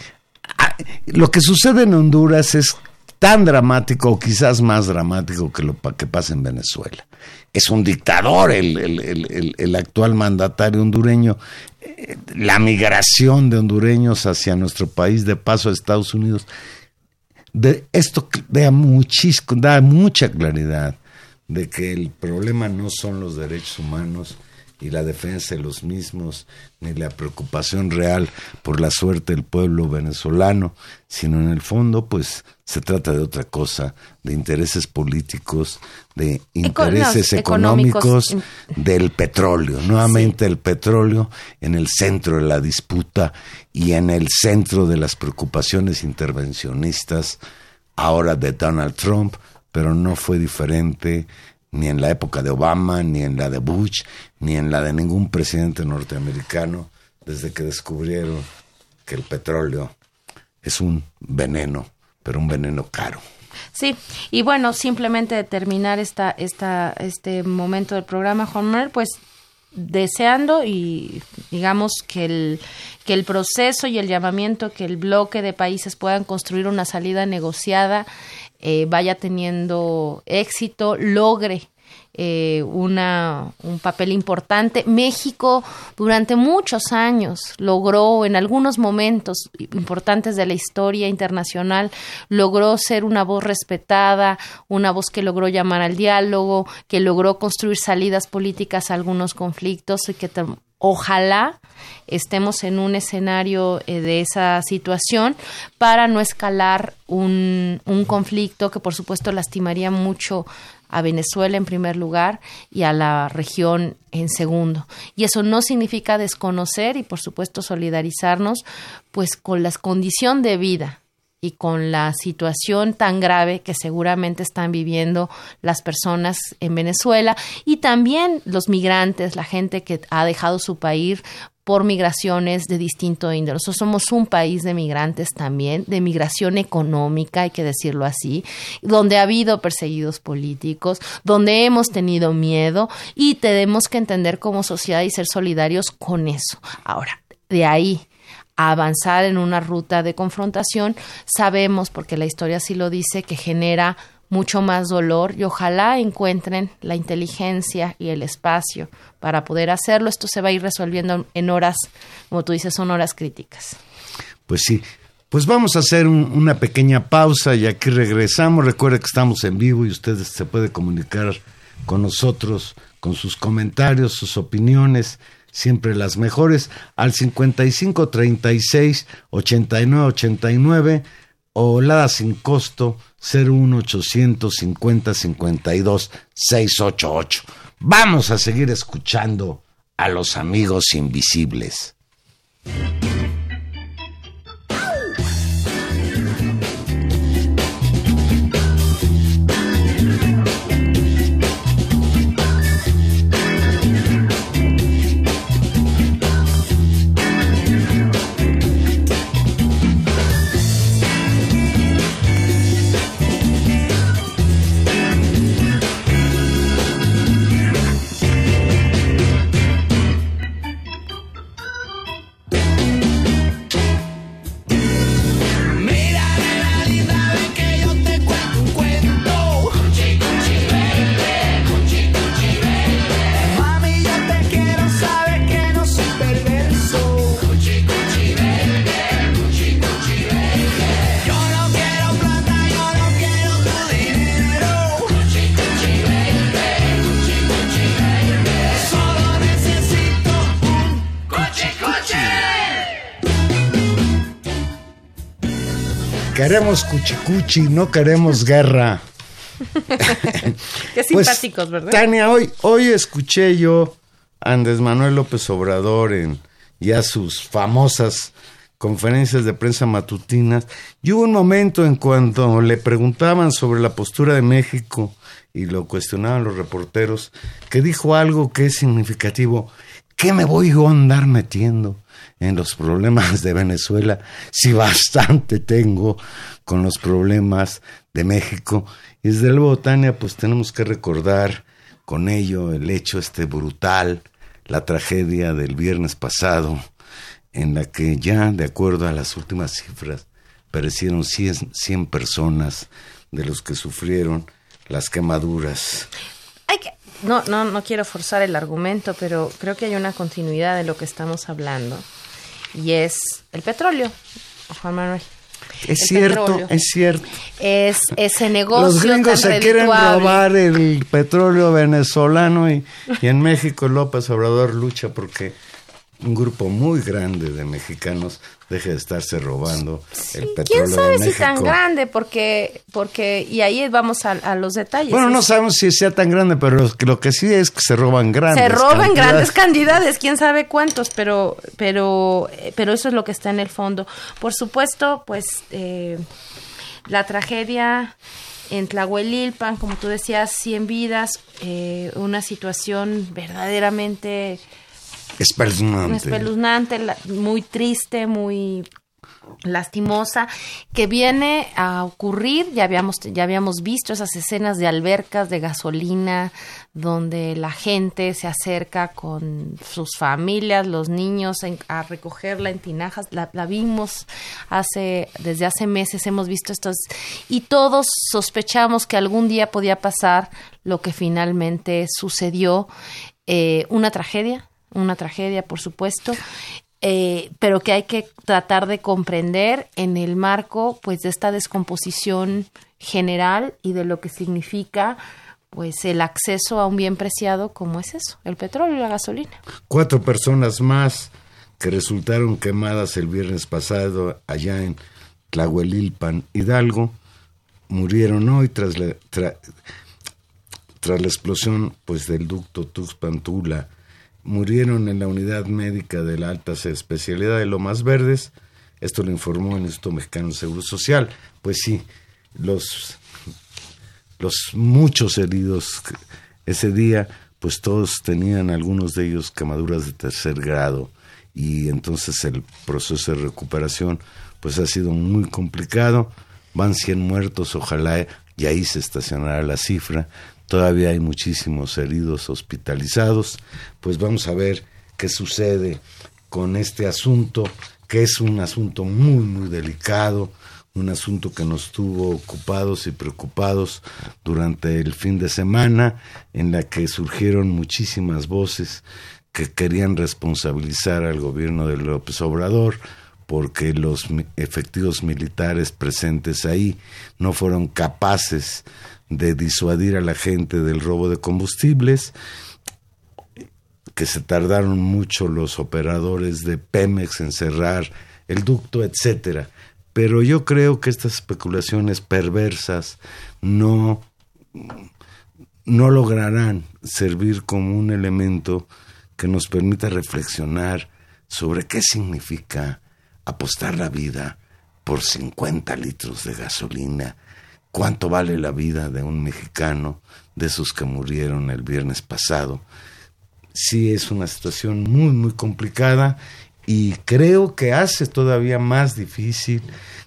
Ah, lo que sucede en Honduras es tan dramático o quizás más dramático que lo que pasa en Venezuela. Es un dictador el, el, el actual mandatario hondureño. Eh, la migración de hondureños hacia nuestro país de paso a Estados Unidos de esto da, muchísimo, da mucha claridad de que el problema no son los derechos humanos y la defensa de los mismos, ni la preocupación real por la suerte del pueblo venezolano, sino en el fondo, pues se trata de otra cosa, de intereses políticos, de intereses económicos, del petróleo. Nuevamente el petróleo en el centro de la disputa y en el centro de las preocupaciones intervencionistas, ahora de Donald Trump, pero no fue diferente ni en la época de Obama, ni en la de Bush, ni en la de ningún presidente norteamericano, desde que descubrieron que el petróleo es un veneno, pero un veneno caro. Sí, y bueno, simplemente terminar esta, esta, este momento del programa, Manuel, pues deseando y digamos que el, que el proceso y el llamamiento que el bloque de países puedan construir una salida negociada eh, vaya teniendo éxito, logre eh, una, un papel importante. México durante muchos años logró, en algunos momentos importantes de la historia internacional, logró ser una voz respetada, una voz que logró llamar al diálogo, que logró construir salidas políticas a algunos conflictos y que ojalá estemos en un escenario eh, de esa situación para no escalar un, un conflicto que por supuesto lastimaría mucho a Venezuela en primer lugar y a la región en segundo. Y eso no significa desconocer y por supuesto solidarizarnos pues con la condición de vida y con la situación tan grave que seguramente están viviendo las personas en Venezuela y también los migrantes, la gente que ha dejado su país por migraciones de distinto índole. Nosotros somos un país de migrantes también, de migración económica, hay que decirlo así, donde ha habido perseguidos políticos, donde hemos tenido miedo y tenemos que entender como sociedad y ser solidarios con eso. Ahora, de ahí a avanzar en una ruta de confrontación, sabemos, porque la historia sí lo dice, que genera mucho más dolor y ojalá encuentren la inteligencia y el espacio para poder hacerlo. Esto se va a ir resolviendo en horas, como tú dices, son horas críticas. Pues sí. Pues vamos a hacer una pequeña pausa y aquí regresamos. Recuerde que estamos en vivo y usted se puede comunicar con nosotros con sus comentarios, sus opiniones siempre las mejores, al 55 36 89 89 o la sin costo 01850 52 688. Vamos a seguir escuchando a los amigos invisibles. Queremos cuchicuchi, no queremos guerra. Qué Pues, simpáticos, ¿verdad? Tania, hoy, hoy escuché yo a Andrés Manuel López Obrador en ya sus famosas conferencias de prensa matutinas. Y hubo un momento en cuando le preguntaban sobre la postura de México y lo cuestionaban los reporteros, que dijo algo que es significativo. ¿Qué me voy a andar metiendo en los problemas de Venezuela si bastante tengo con los problemas de México? Y desde luego, Tania, pues tenemos que recordar con ello el hecho este brutal, la tragedia del viernes pasado, en la que ya, de acuerdo a las últimas cifras, perecieron 100, 100 personas de los que sufrieron las quemaduras. Hay que- no, no, no quiero forzar el argumento, pero creo que hay una continuidad de lo que estamos hablando. Y es el petróleo, Juan Manuel. Es El cierto, petróleo. es cierto. Es ese negocio Los gringos tan se quieren robar el petróleo venezolano y, y en México López Obrador lucha porque un grupo muy grande de mexicanos deje de estarse robando el petróleo ¿Quién sabe de si México. tan grande? Porque, porque y ahí vamos a, a los detalles. Bueno, no sabemos si sea tan grande, pero lo, que- lo que sí es que se roban grandes. se roban cantidades. grandes cantidades, quién sabe cuántos, pero, pero, eh, pero eso es lo que está en el fondo. Por supuesto, pues eh, la tragedia en Tlahuelilpan, como tú decías, 100 vidas, eh, una situación verdaderamente Espeluznante. espeluznante, muy triste, muy lastimosa que viene a ocurrir ya habíamos ya habíamos visto esas escenas de albercas de gasolina donde la gente se acerca con sus familias los niños en- a recogerla en tinajas la, la vimos hace desde hace meses hemos visto estos y todos sospechamos que algún día podía pasar lo que finalmente sucedió eh, una tragedia una tragedia por supuesto eh, pero que hay que tratar de comprender en el marco pues de esta descomposición general y de lo que significa pues el acceso a un bien preciado como es eso, el petróleo y la gasolina. Cuatro personas más que resultaron quemadas el viernes pasado allá en Tlahuelilpan, Hidalgo, murieron hoy tras la, tra- tras la explosión pues del ducto Tuxpan-Tula. Murieron en la unidad médica de la alta especialidad de Lomas Verdes. Esto lo informó el Instituto Mexicano de Seguro Social. Pues sí, los los muchos heridos ese día, pues todos tenían algunos de ellos quemaduras de tercer grado y entonces el proceso de recuperación pues ha sido muy complicado. Van 100 muertos, ojalá y ahí se estacionará la cifra. Todavía hay muchísimos heridos hospitalizados. Pues vamos a ver qué sucede con este asunto, que es un asunto muy, muy delicado, un asunto que nos tuvo ocupados y preocupados durante el fin de semana, en la que surgieron muchísimas voces que querían responsabilizar al gobierno de López Obrador porque los efectivos militares presentes ahí no fueron capaces de disuadir a la gente del robo de combustibles que se tardaron mucho los operadores de Pemex en cerrar el ducto, etcétera. Pero yo creo que estas especulaciones perversas no, no lograrán servir como un elemento que nos permita reflexionar sobre qué significa apostar la vida por 50 litros de gasolina, cuánto vale la vida de un mexicano de esos que murieron el viernes pasado sí es una situación muy, muy complicada y creo que hace todavía más difícil,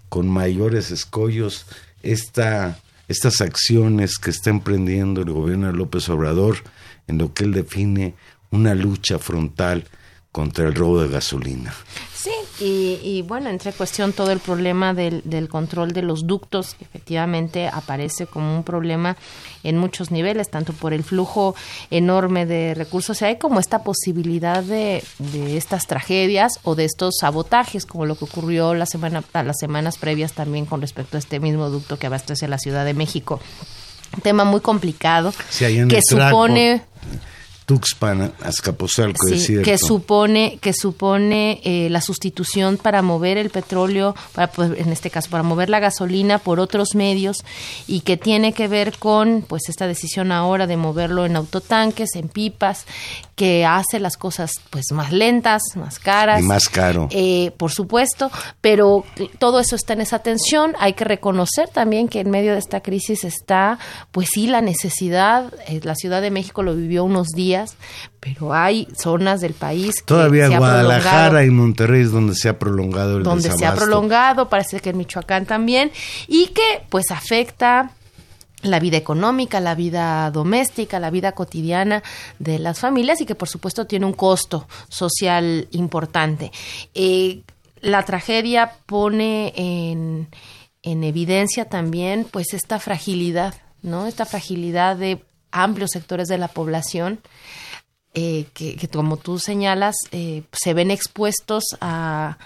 con mayores escollos, esta, estas acciones que está emprendiendo el gobierno de López Obrador en lo que él define una lucha frontal contra el robo de gasolina. Sí, y, y bueno, entre cuestión todo el problema del, del control de los ductos, que efectivamente aparece como un problema en muchos niveles, tanto por el flujo enorme de recursos, o sea, hay como esta posibilidad de, de estas tragedias o de estos sabotajes, como lo que ocurrió la semana, a las semanas previas también con respecto a este mismo ducto que abastece a la Ciudad de México. Un tema muy complicado Sí, que Traco. Tuxpan, Azcapotzalco, Sí, es cierto. que supone que supone eh, la sustitución para mover el petróleo, para, pues, en este caso para mover la gasolina por otros medios y que tiene que ver con pues esta decisión ahora de moverlo en autotanques, en pipas, que hace las cosas pues más lentas, más caras Y más caro. eh, por supuesto, pero todo eso está en esa tensión. Hay que reconocer también que en medio de esta crisis está, pues sí, la necesidad. eh, la Ciudad de México lo vivió unos días, pero hay zonas del país que Todavía se ha Guadalajara y Monterrey es donde se ha prolongado el donde se ha prolongado, parece que en Michoacán también, y que pues afecta la vida económica, la vida doméstica, la vida cotidiana de las familias y que por supuesto tiene un costo social importante. Eh, la tragedia pone en, en evidencia también pues esta fragilidad, ¿no? Esta fragilidad de amplios sectores de la población eh, que, como tú señalas, eh, se ven expuestos a,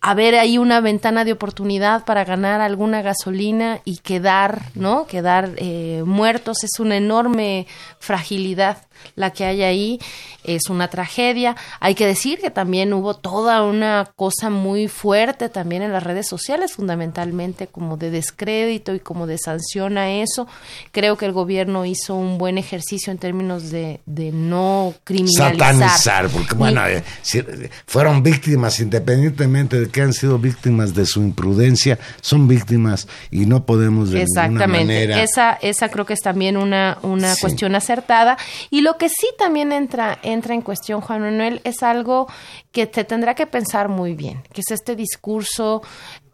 a ver ahí una ventana de oportunidad para ganar alguna gasolina y quedar, ¿no? Quedar eh, muertos es una enorme fragilidad la que hay ahí, es una tragedia. Hay que decir que también hubo toda una cosa muy fuerte también en las redes sociales, fundamentalmente como de descrédito y como de sanción a eso. Creo que el gobierno hizo un buen ejercicio en términos de, de no criminalizar. Satanizar, porque bueno, eh, si fueron víctimas, independientemente de que han sido víctimas de su imprudencia, son víctimas y no podemos de ninguna Exactamente. manera. Esa, esa creo que es también una, una Sí. cuestión acertada. Y lo que sí también entra, entra en cuestión, Juan Manuel, es algo que se tendrá que pensar muy bien, que es este discurso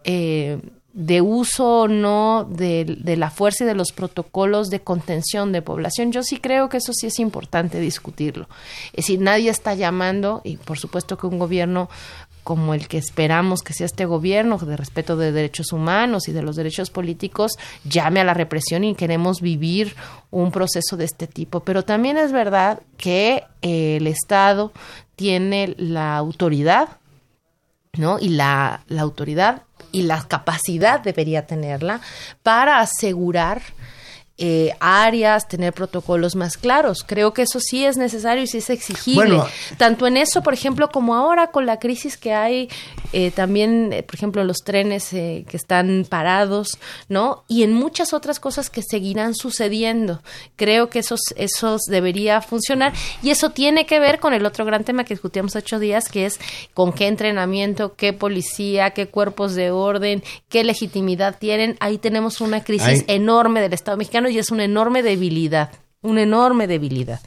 eh, de uso o no de, de la fuerza y de los protocolos de contención de población. Yo sí creo que eso sí es importante discutirlo. Es decir, nadie está llamando, y por supuesto que un gobierno como el que esperamos que sea este gobierno, de respeto de derechos humanos y de los derechos políticos, llame a la represión y queremos vivir un proceso de este tipo. Pero también es verdad que eh, el Estado tiene la autoridad, ¿no? Y la, la autoridad y la capacidad debería tenerla para asegurar eh, áreas, tener protocolos más claros. Creo que eso sí es necesario y sí es exigible. Bueno. Tanto en eso, por ejemplo, como ahora con la crisis que hay, eh, también, eh, por ejemplo, los trenes eh, que están parados, ¿no? Y en muchas otras cosas que seguirán sucediendo. Creo que esos, esos debería funcionar y eso tiene que ver con el otro gran tema que discutíamos ocho días, que es con qué entrenamiento, qué policía, qué cuerpos de orden, qué legitimidad tienen. Ahí tenemos una crisis Hay- enorme del Estado mexicano y es una enorme debilidad, una enorme debilidad.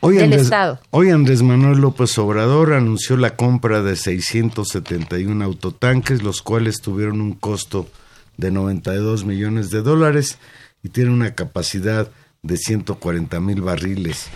Hoy del Andrés, Estado. hoy Andrés Manuel López Obrador anunció la compra de 671 autotanques, los cuales tuvieron un costo de 92 millones de dólares y tienen una capacidad de 140 mil barriles.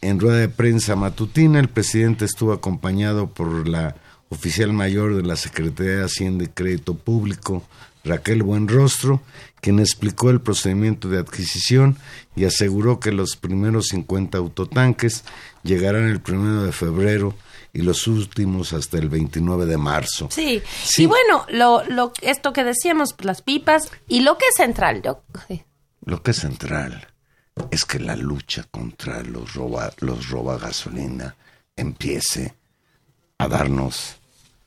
En rueda de prensa matutina, el presidente estuvo acompañado por la oficial mayor de la Secretaría de Hacienda y Crédito Público, Raquel Buenrostro, quien explicó el procedimiento de adquisición y aseguró que los primeros 50 autotanques llegarán el primero de febrero y los últimos hasta el 29 de marzo. Sí. Sí. Y bueno, lo, lo, esto que decíamos, las pipas y lo que es central. Yo. Lo que es central es que la lucha contra los roba, los roba gasolina empiece a darnos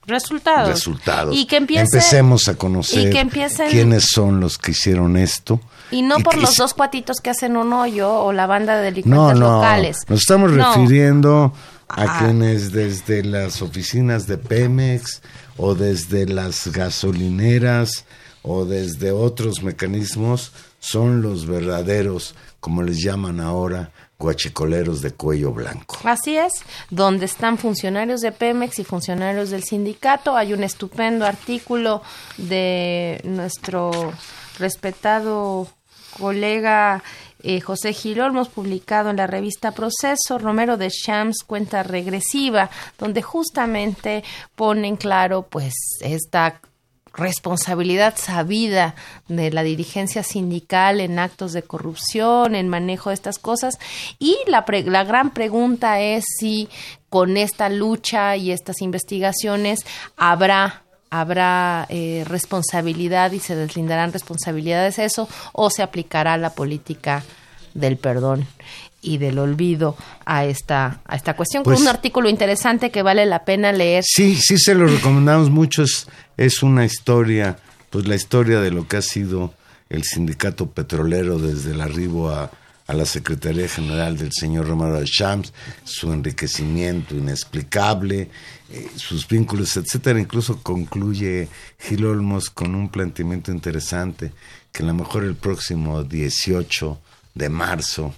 Resultados. resultados. Y que empiece, Empecemos a conocer y que empiecen- quiénes son los que hicieron esto. Y no y por que los dos cuatitos que hacen un hoyo o la banda de No, delincuentes no, locales. nos estamos No. refiriendo a Ah. quienes desde las oficinas de Pemex o desde las gasolineras o desde otros mecanismos son los verdaderos, como les llaman ahora, guachicoleros de cuello blanco. Así es, donde están funcionarios de Pemex y funcionarios del sindicato. Hay un estupendo artículo de nuestro respetado colega eh, José Gil publicado en la revista Proceso, Romero de Shams, cuenta regresiva, donde justamente pone en claro pues esta responsabilidad sabida de la dirigencia sindical en actos de corrupción, en manejo de estas cosas. Y la, pre- la gran pregunta es si con esta lucha y estas investigaciones habrá habrá eh, responsabilidad y se deslindarán responsabilidades eso o se aplicará la política del perdón y del olvido a esta, a esta cuestión, Pues- con un artículo interesante que vale la pena leer. Sí, sí se lo recomendamos mucho. Es, es una historia, pues la historia de lo que ha sido el sindicato petrolero desde el arribo a, a la Secretaría General del señor Romero de Shams, su enriquecimiento inexplicable, eh, sus vínculos, etcétera. Incluso concluye Gil Olmos con un planteamiento interesante que a lo mejor el próximo 18 de marzo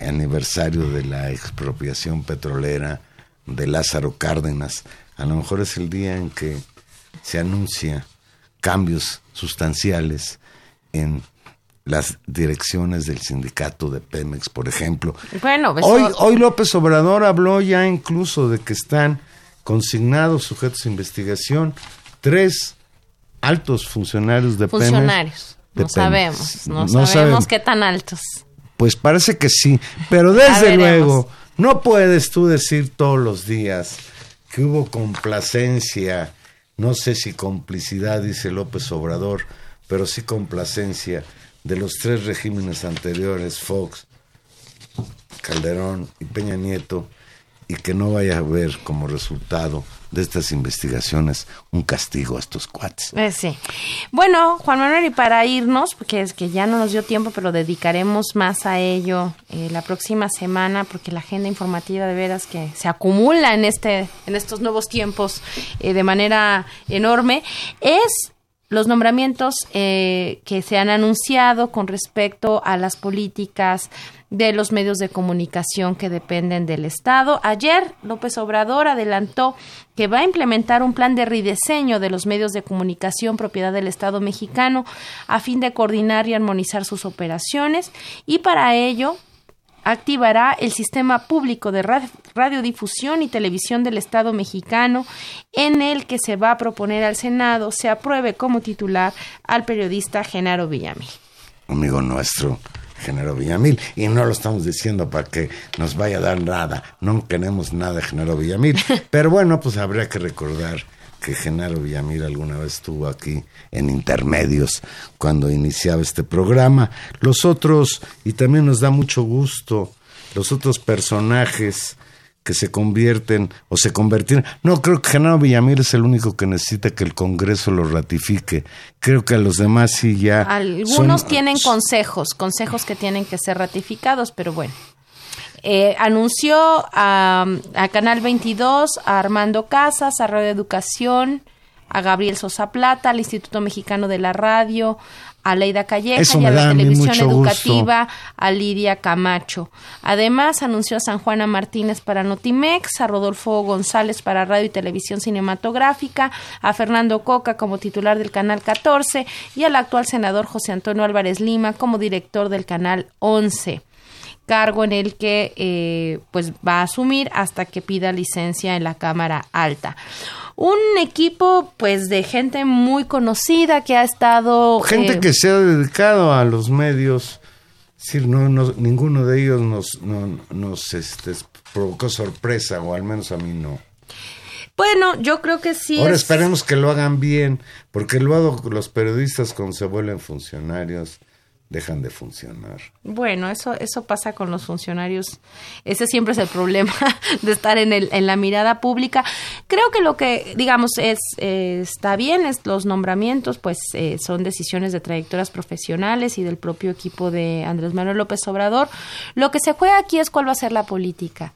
aniversario de la expropiación petrolera de Lázaro Cárdenas. A lo mejor es el día en que se anuncia cambios sustanciales en las direcciones del sindicato de Pemex, por ejemplo. Bueno, eso- Hoy, hoy López Obrador habló ya incluso de que están consignados sujetos de investigación tres altos funcionarios de Pemex. funcionarios. No sabemos, no, No sabemos sabemos. qué tan altos. Pues parece que sí, pero desde luego no puedes tú decir todos los días que hubo complacencia, no sé si complicidad, dice López Obrador, pero sí complacencia de los tres regímenes anteriores, Fox, Calderón y Peña Nieto, y que no vaya a haber como resultado de estas investigaciones un castigo a estos cuates. Eh, sí. Bueno, Juan Manuel, y para irnos, porque es que ya no nos dio tiempo, pero dedicaremos más a ello eh, la próxima semana, porque la agenda informativa de veras que se acumula en este, en estos nuevos tiempos eh, de manera enorme, es los nombramientos que se han anunciado con respecto a las políticas de los medios de comunicación que dependen del Estado. Ayer López Obrador adelantó que va a implementar un plan de rediseño de los medios de comunicación propiedad del Estado mexicano a fin de coordinar y armonizar sus operaciones y para ello activará el sistema público de ra- radiodifusión y televisión del Estado mexicano, en el que se va a proponer al Senado se apruebe como titular al periodista Genaro Villamil. amigo nuestro, Genaro Villamil, y no lo estamos diciendo para que nos vaya a dar nada, no queremos nada de Genaro Villamil, pero bueno, pues habría que recordar que Genaro Villamil alguna vez estuvo aquí en Intermedios cuando iniciaba este programa. Los otros, y también nos da mucho gusto, los otros personajes que se convierten o se convertirán. No, creo que Genaro Villamil es el único que necesita que el Congreso lo ratifique. Creo que a los demás sí ya. Algunos son- tienen consejos, consejos que tienen que ser ratificados, pero bueno. Eh, anunció a, a Canal 22, a Armando Casas, a Radio Educación, a Gabriel Sosa Plata, al Instituto Mexicano de la Radio, a Leida Calleja y a la Televisión gusto. Educativa, a Lidia Camacho. Además, anunció a San Juana Martínez para Notimex, a Rodolfo González para Radio y Televisión Cinematográfica, a Fernando Coca como titular del Canal 14 y al actual senador José Antonio Álvarez Lima como director del Canal 11 cargo en el que eh, pues va a asumir hasta que pida licencia en la Cámara Alta. Un equipo pues de gente muy conocida que ha estado Gente eh, que se ha dedicado a los medios, es decir, no, no- ninguno de ellos nos, no- nos este, provocó sorpresa, o al menos a mí no. Bueno, yo creo que sí. Ahora es- esperemos que lo hagan bien, porque luego los periodistas cuando se vuelven funcionarios dejan de funcionar. Bueno, eso, eso pasa con los funcionarios. Ese siempre es el problema de estar en, el, en la mirada pública. Creo que lo que, digamos, es eh, está bien, es los nombramientos, pues eh, son decisiones de trayectorias profesionales y del propio equipo de Andrés Manuel López Obrador. Lo que se juega aquí es cuál va a ser la política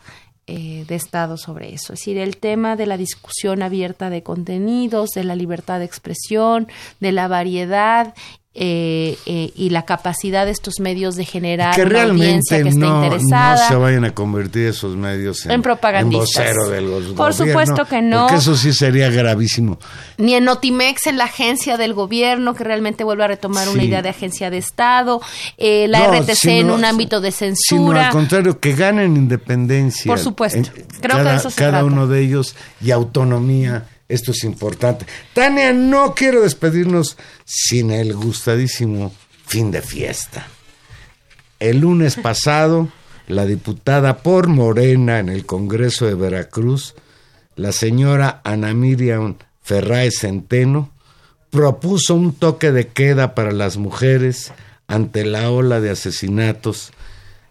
eh, de Estado sobre eso. Es decir, el tema de la discusión abierta de contenidos, de la libertad de expresión, de la variedad eh, eh, y la capacidad de estos medios de generar que una audiencia realmente que esté no, interesada. no se vayan a convertir esos medios en, En propagandistas. en vocero del go- Por supuesto que no. Porque eso sí sería gravísimo. ni en Notimex, en la agencia del gobierno, que realmente vuelve a retomar una idea de agencia de Estado, eh, la No, RTC en sino- un ámbito de Sino censura. al contrario, que ganen independencia. Por supuesto. En- Creo que cada, de eso se cada trata. uno de ellos y autonomía. Esto es importante. Tania, no quiero despedirnos sin el gustadísimo fin de fiesta. El lunes pasado, la diputada por Morena en el Congreso de Veracruz, la señora Ana Miriam Ferraez Centeno, propuso un toque de queda para las mujeres ante la ola de asesinatos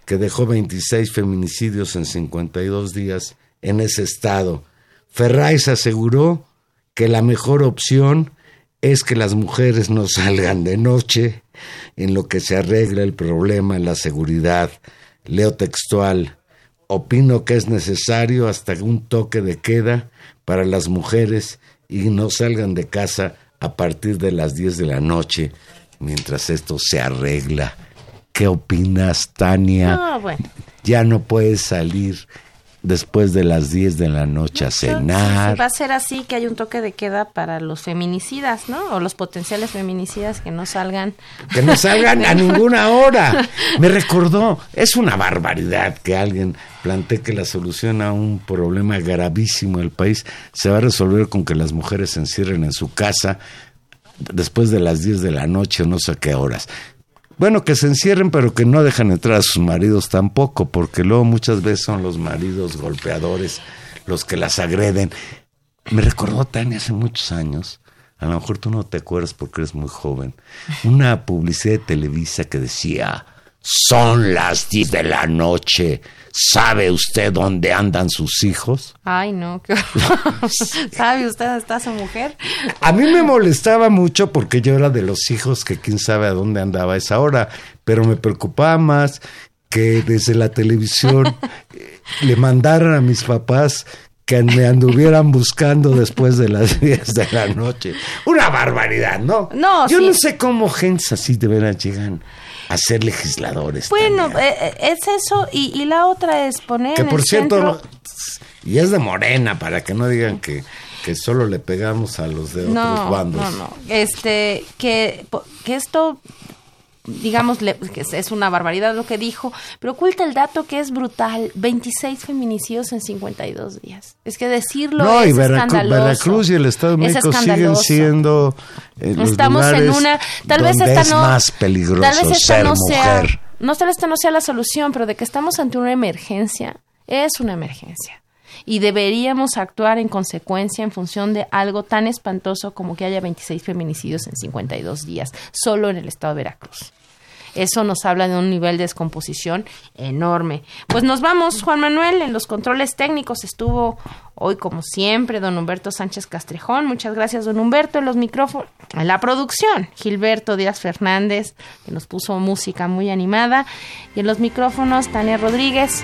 que dejó 26 feminicidios en 52 días en ese estado. Ferraz aseguró que la mejor opción es que las mujeres no salgan de noche en lo que se arregla el problema en la seguridad. Leo textual. Opino que es necesario hasta un toque de queda para las mujeres y no salgan de casa a partir de las 10 de la noche mientras esto se arregla. ¿Qué opinas, Tania? Ah, bueno. Ya no puedes salir después de las 10 de la noche a cenar. Va a ser así que hay un toque de queda para los feminicidas, ¿no? O los potenciales feminicidas que no salgan. Que no salgan a ninguna hora. Me recordó, es una barbaridad que alguien plantee que la solución a un problema gravísimo del país se va a resolver con que las mujeres se encierren en su casa después de las 10 de la noche o no sé qué horas. Bueno, que se encierren, pero que no dejan entrar a sus maridos tampoco, porque luego muchas veces son los maridos golpeadores los que las agreden. Me recordó Tania hace muchos años, a lo mejor tú no te acuerdas porque eres muy joven, una publicidad de Televisa que decía, son las 10 de la noche, ¿sabe usted dónde andan sus hijos? Ay, no, qué. ¿Sabe usted dónde está su mujer? A mí me molestaba mucho porque yo era de los hijos que quién sabe a dónde andaba a esa hora, pero me preocupaba más que desde la televisión le mandaran a mis papás que me anduvieran buscando después de las 10 de la noche. Una barbaridad, ¿no? No, Yo sí. no sé cómo gentes así de veras llegan a ser legisladores. Bueno, eh, eh, es eso y, y la otra es poner que en por el cierto, centro... y es de Morena, para que no digan que, que solo le pegamos a los de otros no, bandos. no, no. Este, que, que esto, digamos, que es- una barbaridad lo que dijo, pero oculta el dato que es brutal, 26 feminicidios en 52 días. Es que decirlo No, es y Veracru- escandaloso. Veracruz y el Estado de Es México siguen siendo eh, los Estamos en una tal vez esta es no más peligroso tal vez esta ser no sea no tal vez esta no sea la solución pero de que estamos ante una emergencia es una emergencia y deberíamos actuar en consecuencia en función de algo tan espantoso como que haya 26 feminicidios en 52 días solo en el estado de Veracruz eso nos habla de un nivel de descomposición enorme. Pues nos vamos, Juan Manuel, en los controles técnicos estuvo hoy como siempre don Humberto Sánchez Castrejón. Muchas gracias, don Humberto, en los micrófonos, en la producción, Gilberto Díaz Fernández, que nos puso música muy animada, y en los micrófonos, Tania Rodríguez.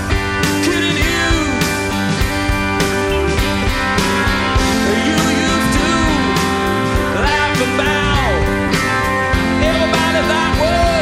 that way.